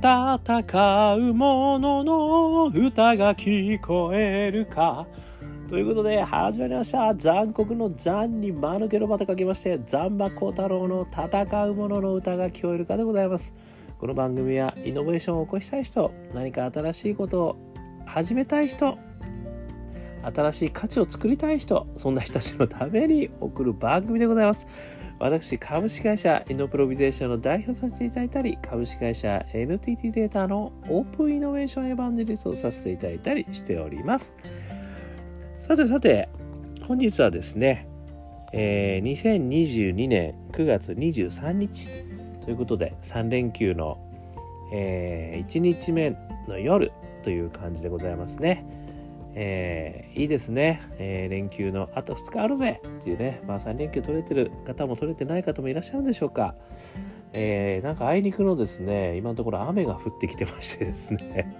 戦う者のの歌が聞こえるか。ということで始まりました。残酷の残に間抜けのまた書きまして残馬小太郎の戦う者の歌が聞こえるかでございます。この番組はイノベーションを起こしたい人何か新しいことを始めたい人新しい価値を作りたい人そんな人たちのために送る番組でございます。私、株式会社イノプロビゼーションの代表させていただいたり、株式会社 NTT データのオープンイノベーションエヴァンジェリストをさせていただいたりしております。さてさて、本日はですね、えー、2022年9月23日ということで、3連休の、えー、1日目の夜という感じでございますね。えー、いいですね、えー、連休のあと2日あるぜっていうね、まあ、3連休取れてる方も取れてない方もいらっしゃるんでしょうか。えー、なんかあいにくのですね、今のところ雨が降ってきてましてですね、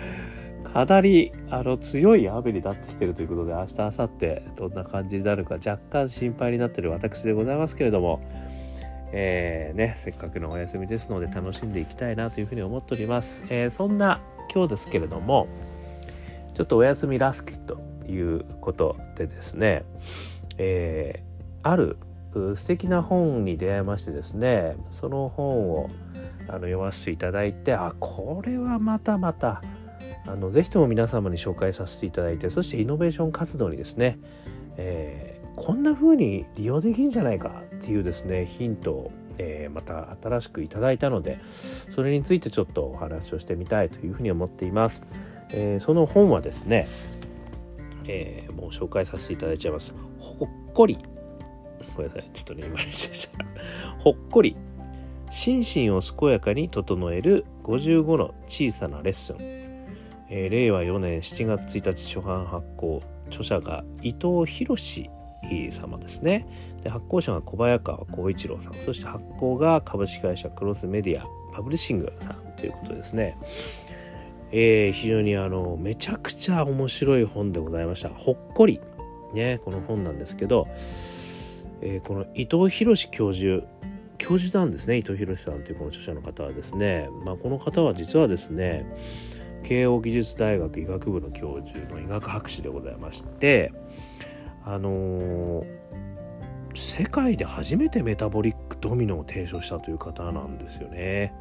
かなりあの強い雨になってきてるということで、明日、明後日どんな感じになるか若干心配になってる私でございますけれども、えー、ね、せっかくのお休みですので楽しんでいきたいなというふうに思っております。えー、そんな今日ですけれども、ちょっとお休みらしきということでですね、えー、ある素敵な本に出会いましてですねその本をあの読ませていただいてあこれはまたまたあのぜひとも皆様に紹介させていただいてそしてイノベーション活動にですね、えー、こんな風に利用できるんじゃないかっていうですねヒントを、えー、また新しくいただいたのでそれについてちょっとお話をしてみたいというふうに思っています。えー、その本はですね、えー、もう紹介させていただいちゃいます。ほっこり。ごめんなさい。ちょっとね、今にした。ほっこり。心身を健やかに整える55の小さなレッスン。えー、令和4年7月1日初版発行。著者が伊藤博様ですね。で発行者が小早川光一郎さん。そして発行が株式会社クロスメディアパブリッシングさんということですね。えー、非常にあのめちゃくちゃ面白い本でございました。ほっこり、ね、この本なんですけど、えー、この伊藤博教授教授なんですね伊藤博さんというこの著者の方はですね、まあ、この方は実はですね慶應義塾大学医学部の教授の医学博士でございましてあのー、世界で初めてメタボリックドミノを提唱したという方なんですよね。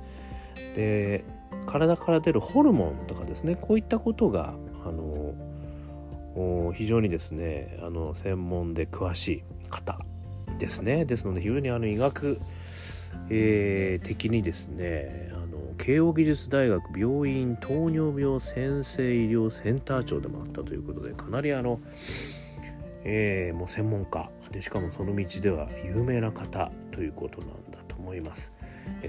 で体から出るホルモンとかですねこういったことがあの非常にですねあの専門で詳しい方ですねですので非常にあの医学、えー、的にですねあの慶應義塾大学病院糖尿病先生医療センター長でもあったということでかなりあの、えー、もう専門家でしかもその道では有名な方ということなんだと思います。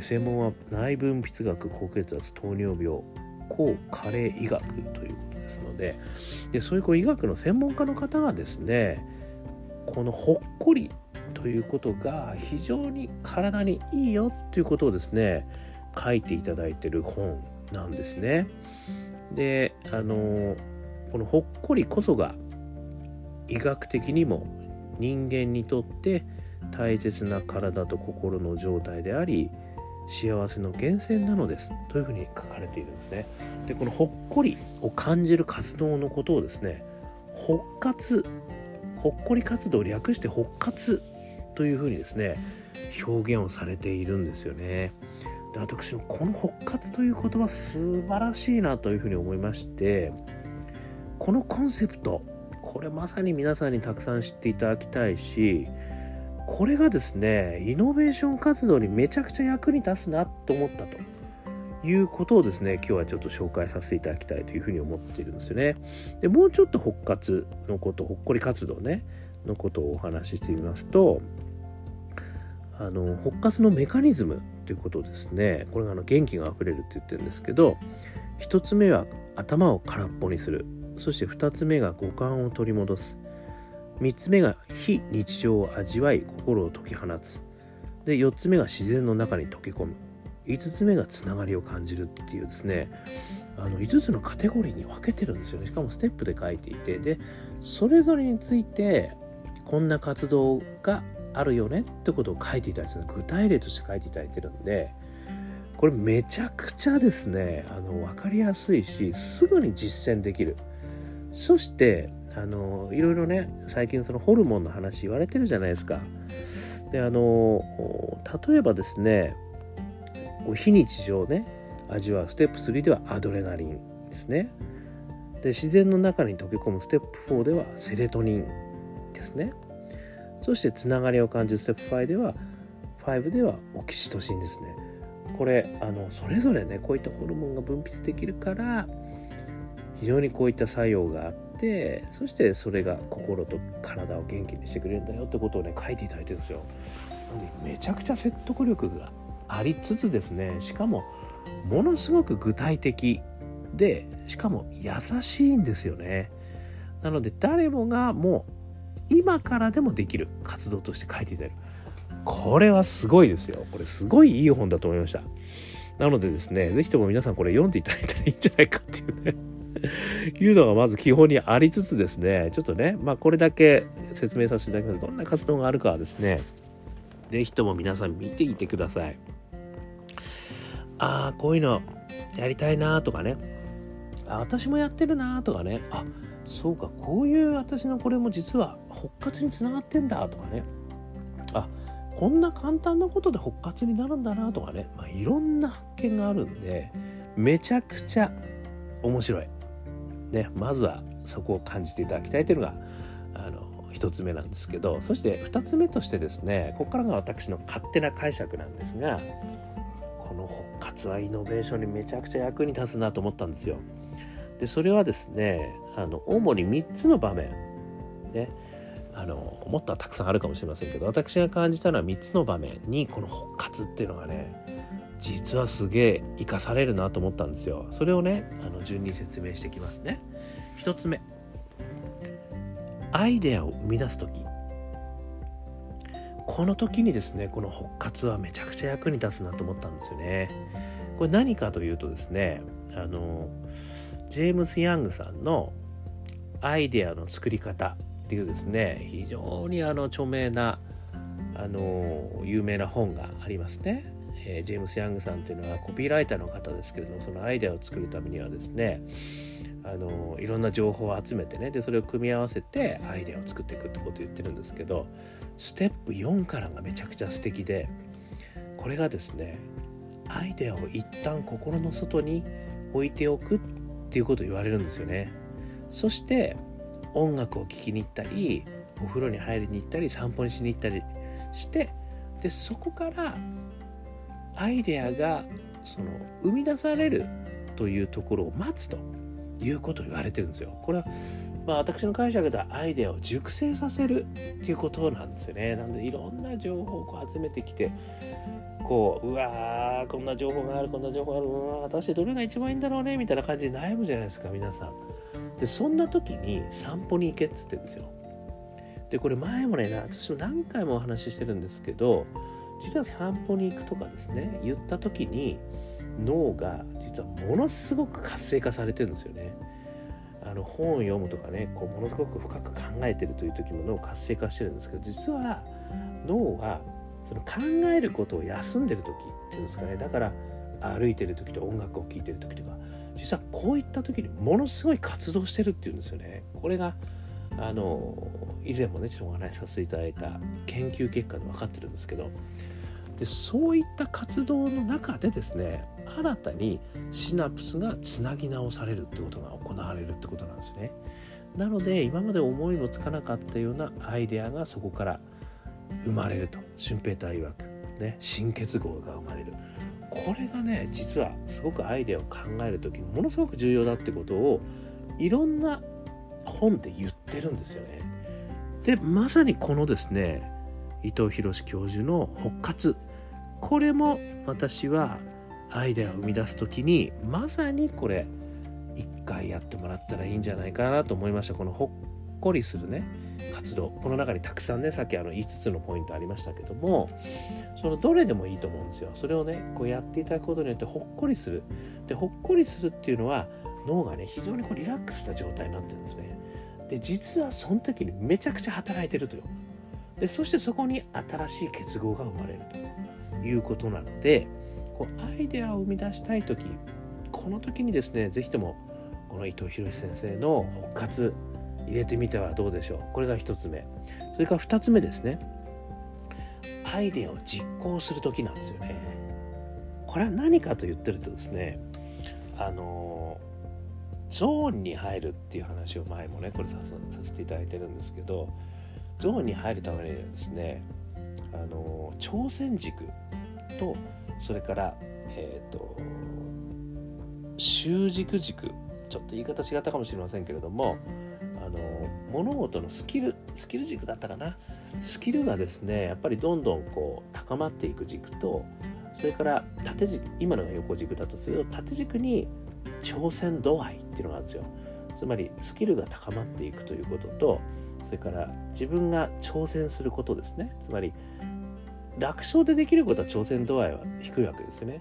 専門は内分泌学高血圧糖尿病抗加齢医学ということですのででそういうこう医学の専門家の方がですねこのほっこりということが非常に体にいいよということをですね書いていただいてる本なんですね。であのこのほっこりこそが医学的にも人間にとって大切な体と心の状態であり幸せの源泉なのですというふうに書かれているんですね。でこのほっこりを感じる活動のことをですねほっ活ほっこり活動を略してほっ活というふうにですね表現をされているんですよね。で私のこのほっ活という言葉素晴らしいなというふうに思いましてこのコンセプトこれまさに皆さんにたくさん知っていただきたいしこれがですねイノベーション活動にめちゃくちゃ役に立つなと思ったということをですね今日はちょっと紹介させていただきたいというふうに思っているんですよね。でもうちょっと北活のことほっこり活動ねのことをお話ししてみますとあの北活のメカニズムということですねこれがあの元気があふれるって言ってるんですけど1つ目は頭を空っぽにするそして2つ目が五感を取り戻す3つ目が非日常を味わい心を解き放つ。で4つ目が自然の中に溶け込む。5つ目がつながりを感じるっていうですね。あの5つのカテゴリーに分けてるんですよね。しかもステップで書いていて。でそれぞれについてこんな活動があるよねってことを書いていたりする。具体例として書いていただいてるんでこれめちゃくちゃですね。あの分かりやすいしすぐに実践できる。そしてあのいろいろね最近そのホルモンの話言われてるじゃないですか。であの例えばですね非日常ね味わうステップ3ではアドレナリンですね。で自然の中に溶け込むステップ4ではセレトニンですね。そしてつながりを感じるステップ5では5ではオキシトシンですね。これあのそれぞれねこういったホルモンが分泌できるから非常にこういった作用があってそしてそれが心と体を元気にしてくれるんだよってことをね書いていただいてるんですよ。なんでめちゃくちゃ説得力がありつつですねしかもものすごく具体的でしかも優しいんですよね。なので誰もがもう今からでもできる活動として書いていただける。これはすごいですよ。これすごいいい本だと思いました。なのでですね、ぜひとも皆さんこれ読んでいただいたらいいんじゃないかっていうねいうのがまず基本にありつつですね、ちょっとね、まあこれだけ説明させていただきます。どんな活動があるかはですね、ぜひとも皆さん見ていてください。ああ、こういうのやりたいなとかね、あ私もやってるなとかね、あそうか、こういう私のこれも実は復活につながってんだとかね、あこんな簡単なことで復活になるんだなとかね、まあ、いろんな発見があるんでめちゃくちゃ面白い。ね、まずはそこを感じていただきたいというのがあの1つ目なんですけどそして2つ目としてですねここからが私の勝手な解釈なんですがこの復活はイノベーションにめちゃくちゃ役に立つなと思ったんですよ。でそれはですねあの主に3つの場面ねあのもっとはたくさんあるかもしれませんけど私が感じたのは3つの場面にこの復活っていうのがね実はすげえ生かされるなと思ったんですよ。それをねあの順に説明していきますね。1つ目。アイデアを生み出す時。この時にですねこの復活はめちゃくちゃ役に立つなと思ったんですよね。これ何かというとですねあのジェームス・ヤングさんのアイデアの作り方っていうですね非常にあの著名なあの有名な本がありますね、え、ジェームス・ヤングさんっていうのはコピーライターの方ですけれどもそのアイデアを作るためにはですねあのいろんな情報を集めてねでそれを組み合わせてアイデアを作っていくってことを言ってるんですけどステップ4からがめちゃくちゃ素敵でこれがですねアイデアを一旦心の外に置いておくっていうことを言われるんですよね。そして音楽を聴きに行ったりお風呂に入りに行ったり散歩にしに行ったりしてでそこからアイデアがその生み出されるというところを待つということを言われてるんですよ。これはまあ私の解釈ではアイデアを熟成させるっていうことなんですよね。なんでいろんな情報をこう集めてきてこううわーこんな情報があるこんな情報があるうわ私どれが一番いいんだろうねみたいな感じで悩むじゃないですか皆さん。でそんな時に散歩に行けっつってんですよでこれ前もね私も何回もお話ししてるんですけど実は散歩に行くとかですね言った時に脳が実はものすごく活性化されてるんですよねあの本を読むとかねこうものすごく深く考えてるという時も脳活性化してるんですけど実は脳はその考えることを休んでる時っていうんですかねだから歩いてる時と音楽を聴いてる時とか実はこういった時にものすごい活動してるっていうんですよね。これがあの以前もねちょっとお話しさせていただいた研究結果で分かってるんですけどでそういった活動の中でですね新たにシナプスがつなぎ直されるってことが行われるってことなんですね。なので今まで思いもつかなかったようなアイデアがそこから生まれると俊平太曰くね新結合が生まれるこれがね実はすごくアイデアを考える時にものすごく重要だってことをいろんな本で言ってるんですよね。でまさにこのですね伊藤博教授の「復活」これも私はアイデアを生み出す時にまさにこれ一回やってもらったらいいんじゃないかなと思いました。このほっこりするね活動。この中にたくさんねさっきあの5つのポイントありましたけどもそのどれでもいいと思うんですよ。それをねこうやっていただくことによってほっこりする。でほっこりするっていうのは脳がね非常にこうリラックスした状態になってるんですね。で実はその時にめちゃくちゃ働いてるとよ。でそしてそこに新しい結合が生まれるということなのでこうアイデアを生み出したい時この時にですね是非ともこの伊藤博先生の復活入れてみてはどうでしょう。これが1つ目。それから2つ目ですね。アイデアを実行する時なんですよね。これは何かと言ってるとですねあのゾーンに入るっていう話を前もねこれさせていただいてるんですけどゾーンに入るためにはですねあの挑戦軸とそれからえっ、ー、と習軸軸ちょっと言い方違ったかもしれませんけれどもあの物事のスキルスキル軸だったかな？スキルがですねやっぱりどんどんこう高まっていく軸とそれから縦軸今のが横軸だとすると縦軸に挑戦度合いっていうのがあるんですよ。つまりスキルが高まっていくということとそれから自分が挑戦することですね。つまり楽勝でできることは挑戦度合いは低いわけですよね。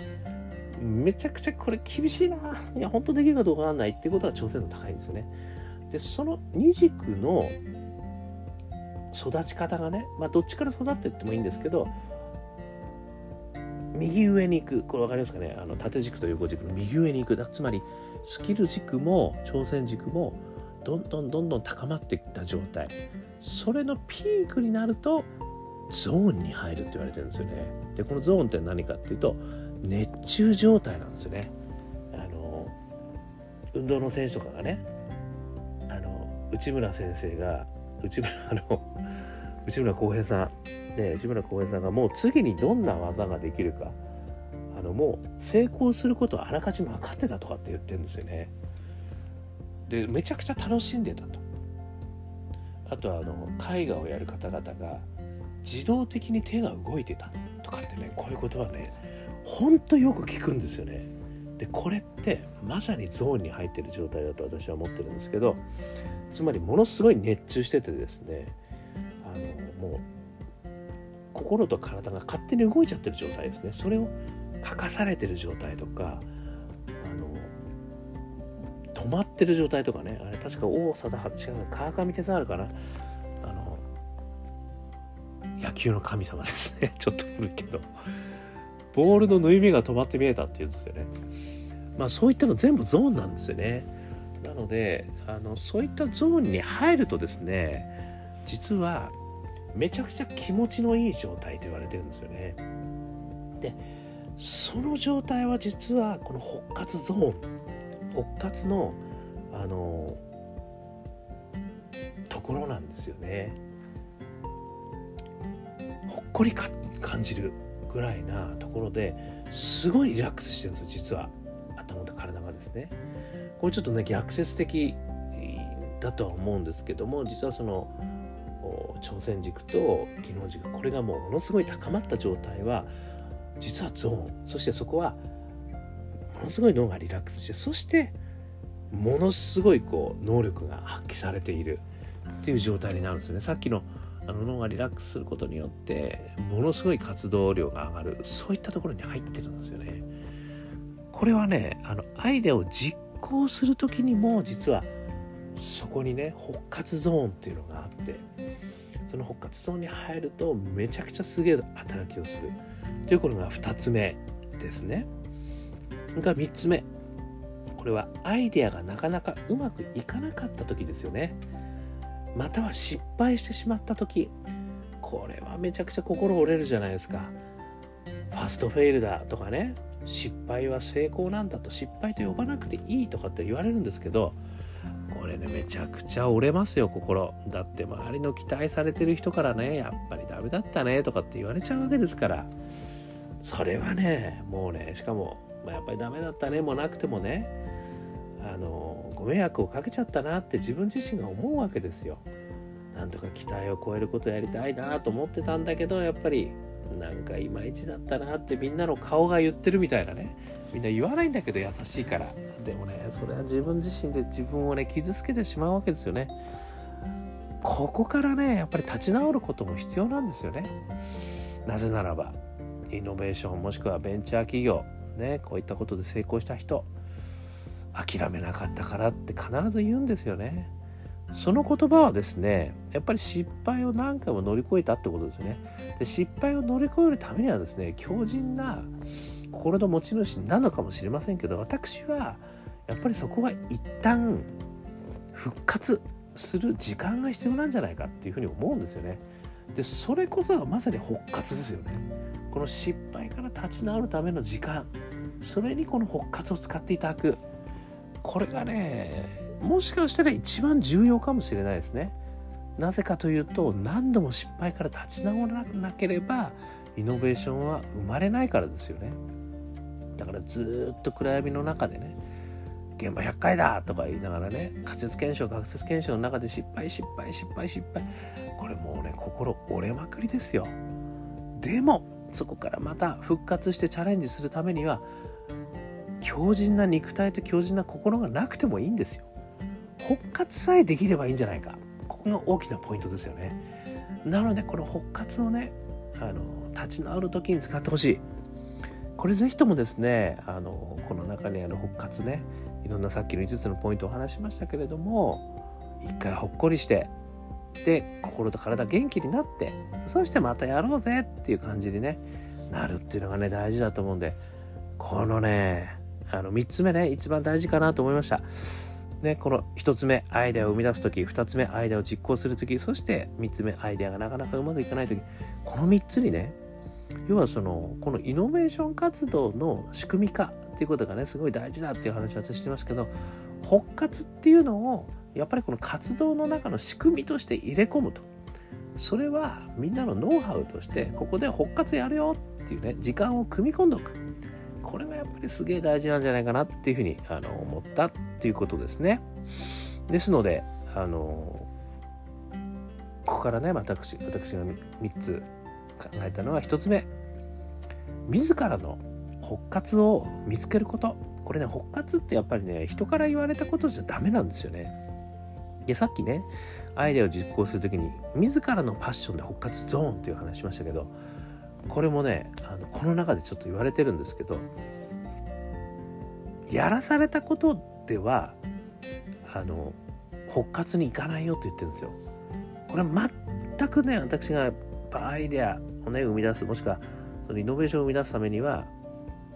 めちゃくちゃこれ厳しいな。いや本当できるかどうかわかんないっていうことは挑戦度高いんですよね。でその二軸の育ち方がねまあどっちから育っていってもいいんですけど右上に行く。これ分かりますかね。あの縦軸と横軸の右上に行く。だつまりスキル軸も挑戦軸もどんどんどんどん高まっていった状態。それのピークになるとゾーンに入るって言われてるんですよね。でこのゾーンって何かっていうと熱中状態なんですよね。あの運動の選手とかがねあの内村先生が内村あの内村航平さんで内村航平さんがもう次にどんな技ができるかあのもう成功することをあらかじめ分かってたとかって言ってるんですよね。でめちゃくちゃ楽しんでたと。あとはあの絵画をやる方々が自動的に手が動いてたとかってねこういうことはねほんとよく聞くんですよね。でこれってまさにゾーンに入ってる状態だと私は思ってるんですけどつまりものすごい熱中しててですねあのもう心と体が勝手に動いちゃってる状態ですね。それを書かされてる状態とかあの止まってる状態とかね。あれ確か王貞治違う川上哲治かな。あの野球の神様ですね。ちょっと古いけど。ボールの縫い目が止まって見えたっていうんですよね。まあそういったの全部ゾーンなんですよね。なのであのそういったゾーンに入るとですね実はめちゃくちゃ気持ちのいい状態と言われてるんですよね。でその状態は実はこの復活ゾーン復活のあのところなんですよね。ほっこり感じるぐらいなところですごいリラックスしてるんですよ実は。頭と体がですね。これちょっとね逆説的だとは思うんですけども実はその挑戦軸と技能軸これがもうものすごい高まった状態は実はゾーンそしてそこはものすごい脳がリラックスしてそしてものすごいこう能力が発揮されているっていう状態になるんですね。さっきのあの脳がリラックスすることによってものすごい活動量が上がるそういったところに入ってるんですよね。これはねあのアイデアを実行する時にも実はそこにね復活ゾーンっていうのがあってその復活ゾーンに入るとめちゃくちゃすげえ働きをする。ということが2つ目ですね。それから3つ目。これはアイデアがなかなかうまくいかなかった時ですよね。または失敗してしまった時。これはめちゃくちゃ心折れるじゃないですか。ファストフェイルだとかね。失敗は成功なんだと。失敗と呼ばなくていいとかって言われるんですけどこれねめちゃくちゃ折れますよ心。だって周りの期待されてる人からねやっぱりダメだったねとかって言われちゃうわけですから。それはねもうねしかも、まあ、やっぱりダメだったねもなくてもねあのご迷惑をかけちゃったなって自分自身が思うわけですよ。なんとか期待を超えることやりたいなと思ってたんだけどやっぱりなんかいまいちだったなってみんなの顔が言ってるみたいなね。みんな言わないんだけど優しいから。でもねそれは自分自身で自分をね傷つけてしまうわけですよね。ここからねやっぱり立ち直ることも必要なんですよね。なぜならばイノベーションもしくはベンチャー企業ねこういったことで成功した人諦めなかったからって必ず言うんですよね。その言葉はですねやっぱり失敗を何回も乗り越えたってことですね。で失敗を乗り越えるためにはですね強靭な心の持ち主なのかもしれませんけど私はやっぱりそこは一旦復活する時間が必要なんじゃないかっていうふうに思うんですよね。でそれこそがまさに復活ですよね。この失敗から立ち直るための時間それにこの復活を使っていただくこれがねもしかしたら一番重要かもしれないですね。なぜかというと何度も失敗から立ち直らなければイノベーションは生まれないからですよね。だからずっと暗闇の中でね現場100回だとか言いながらね仮説検証学説検証の中で失敗失敗失敗失敗。これもうね心折れまくりですよ。でもそこからまた復活してチャレンジするためには強靭な肉体と強靭な心がなくてもいいんですよ。復活さえできればいいんじゃないか。ここが大きなポイントですよね。なのでこの復活をねあの立ち直る時に使ってほしい。これぜひともですねあのこの中にある復活ねいろんなさっきの5つのポイントを話しましたけれども一回ほっこりしてで心と体元気になってそしてまたやろうぜっていう感じにねなるっていうのがね大事だと思うんでこのねあの3つ目ね一番大事かなと思いました。ね、この1つ目アイデアを生み出す時2つ目アイデアを実行する時そして3つ目アイデアがなかなかうまくいかない時この3つにね要はそのこのイノベーション活動の仕組み化っていうことがねすごい大事だっていう話を私してますけど復活っていうのをやっぱりこの活動の中の仕組みとして入れ込むと。それはみんなのノウハウとしてここで復活やるよっていうね時間を組み込んでおく。これがやっぱりすげえ大事なんじゃないかなっていうふうにあの思ったっていうことですね。ですのであのここからね私私が3つ考えたのは1つ目。自らの復活を見つけること。これね復活ってやっぱりね人から言われたことじゃダメなんですよね。でさっきねアイデアを実行する時に自らのパッションで復活ゾーンっていう話しましたけどこれもねあのこの中でちょっと言われてるんですけどやらされたことではあの復活にいかないよって言ってるんですよ。これ全くね私がぱアイデアをね生み出すもしくはそのイノベーションを生み出すためには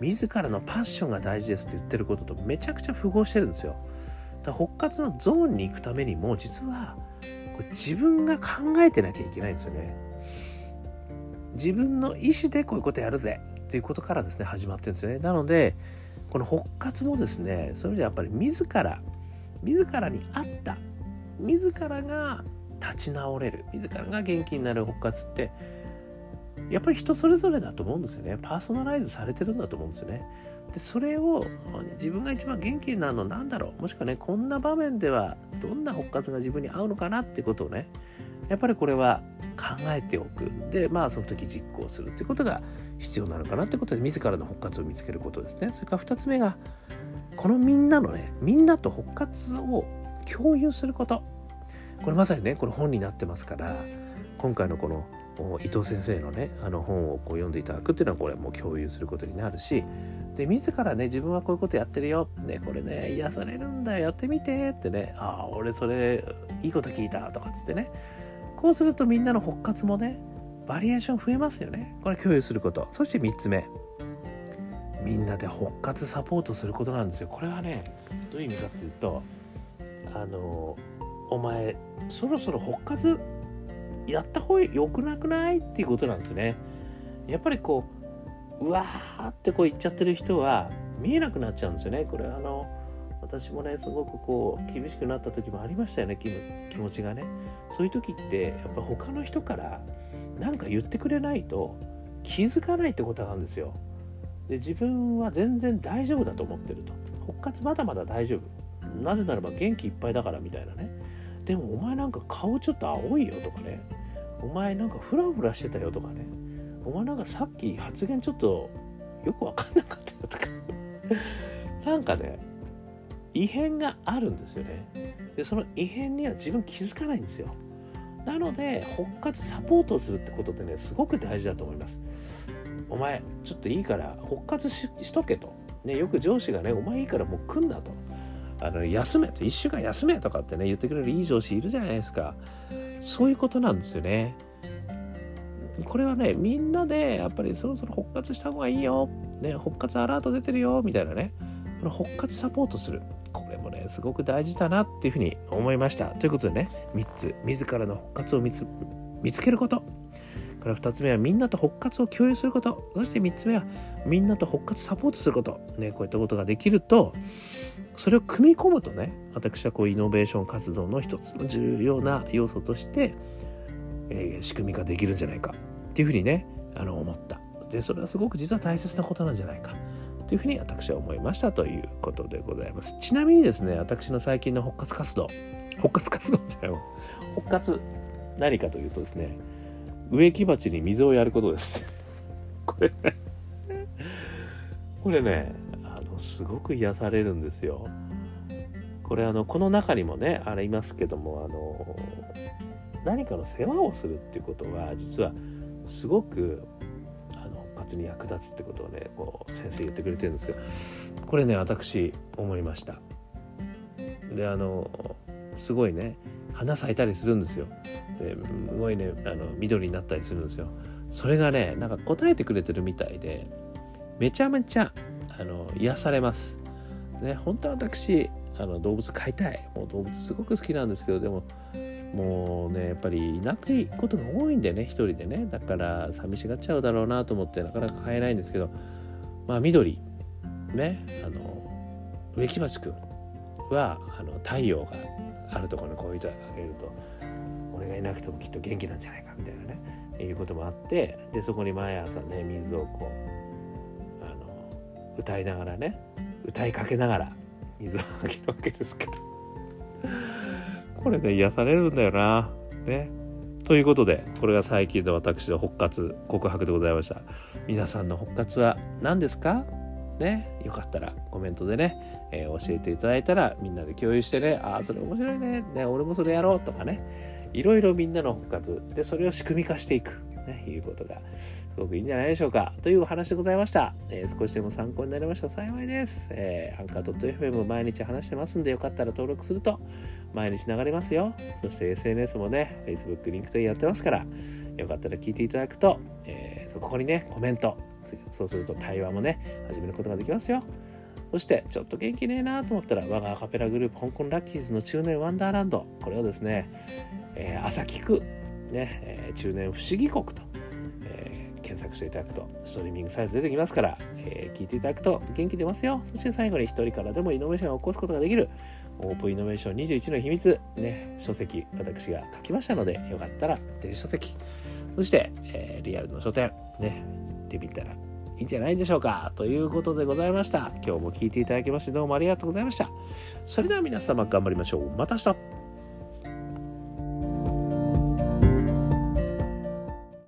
自らのパッションが大事ですって言ってることとめちゃくちゃ符合してるんですよ。だから復活のゾーンに行くためにも実はこれ自分が考えてなきゃいけないんですよね。自分の意思でこういうことやるぜっていうことからですね始まってるんですよね。なのでこの復活もですねそれでやっぱり自ら自らに合った自らが立ち直れる自らが元気になる復活ってやっぱり人それぞれだと思うんですよね。パーソナライズされてるんだと思うんですよね。でそれを自分が一番元気になるのなんだろう。もしくはねこんな場面ではどんな復活が自分に合うのかなってことをねやっぱりこれは考えておく。でまあその時実行するっていうことが必要なのかなってことで自らの復活を見つけることですね。それから2つ目がこのみんなのねみんなと復活を共有すること。これまさにねこれ本になってますから今回のこの伊藤先生のねあの本をこう読んでいただくっていうのはこれはもう共有することになるしで自らね自分はこういうことやってるよ、ね、これね癒されるんだやってみてってねああ俺それいいこと聞いたとかっつってねこうするとみんなの復活もねバリエーション増えますよね。これ共有すること。そして3つ目。みんなで復活サポートすることなんですよ。これはねどういう意味かっていうとあのお前そろそろ復活やった方が良くなくない？っていうことなんですね。やっぱりこううわーってこう言っちゃってる人は見えなくなっちゃうんですよね。これあの私もねすごくこう厳しくなった時もありましたよね。気持ちがね。そういう時ってやっぱ他の人から何か言ってくれないと気づかないってことなんですよ。で自分は全然大丈夫だと思ってると。復活まだまだ大丈夫。なぜならば元気いっぱいだからみたいなね。でもお前なんか顔ちょっと青いよとかね。お前なんかフラフラしてたよとかね。お前なんかさっき発言ちょっとよくわかんなかったよとか。なんかね異変があるんですよね。でその異変には自分気づかないんですよ。なので復活サポートをするってことってねすごく大事だと思います。お前ちょっといいから復活しとけと、ね、よく上司がねお前いいからもう来んだと。あの休めと1週間休めとかってね言ってくれるいい上司いるじゃないですか。そういうことなんですよね。これはねみんなでやっぱりそろそろ復活した方がいいよ、ね、復活アラート出てるよ。みたいなね。この復活サポートする。これもねすごく大事だなっていうふうに思いました。ということでね3つ。自らの復活を見つ見つけること。から2つ目はみんなと復活を共有すること。そして3つ目はみんなと復活サポートすること、ね、こういったことができるとそれを組み込むとね私はこうイノベーション活動の一つの重要な要素として、えー、仕組み化できるんじゃないかっていうふうにねあの思った。でそれはすごく実は大切なことなんじゃないか。というふうに私は思いましたということでございます。ちなみにですね私の最近の復活活動復活活動じゃない復活何かというとですね植木鉢に水をやることです。これねこれねあのすごく癒されるんですよ。これあのこの中にもねありますけどもあの何かの世話をするっていうことは実はすごくあの活に役立つってことをねこう先生言ってくれてるんですけどこれね私思いました。であのすごいね花咲いたりするんですよ。ですごいねあの緑になったりするんですよ。それがねなんか答えてくれてるみたいでめちゃめちゃあの癒されます。ね本当は私あの動物飼いたい。もう動物すごく好きなんですけどでももうねやっぱりいなくていいことが多いんでね一人でね。だから寂しがっちゃうだろうなと思ってなかなか飼えないんですけどまあ緑。ねあの植木鉢くんはあの太陽があるところにこういうとあげると俺がいなくてもきっと元気なんじゃないかみたいなねいうこともあってでそこに毎朝ね水をこう歌いながらね歌いかけながら水をあげるわけですけど。これね癒されるんだよな。ね。ということでこれが最近の私の復活告白でございました。皆さんの復活は何ですか？ね。よかったらコメントでね、えー、教えていただいたらみんなで共有してねああそれ面白いね。ね俺もそれやろうとかね。いろいろみんなの復活。でそれを仕組み化していく。ね、いうことがすごくいいんじゃないでしょうか。というお話でございました、えー、少しでも参考になりました幸いです、えー、アンカー .fm も毎日話してますんでよかったら登録すると毎日流れますよ。そして SNS もね Facebook、LinkedIn やってますからよかったら聞いていただくと、えー、そこにねコメントそうすると対話もね始めることができますよ。そしてちょっと元気ねえなと思ったら我がアカペラグループ香港ラッキーズの中年ワンダーランド。これをですねえー、朝聞く、ねえー、中年不思議国と、えー、検索していただくとストリーミングサイト出てきますから、えー、聞いていただくと元気出ますよ。そして最後に一人からでもイノベーションを起こすことができるオープンイノベーション21の秘密、ね、書籍私が書きましたのでよかったら電子書籍そして、えー、リアルの書店ね行ってみたらいいんじゃないでしょうか。ということでございました。今日も聞いていただきましてどうもありがとうございました。それでは皆様頑張りましょう。また明日。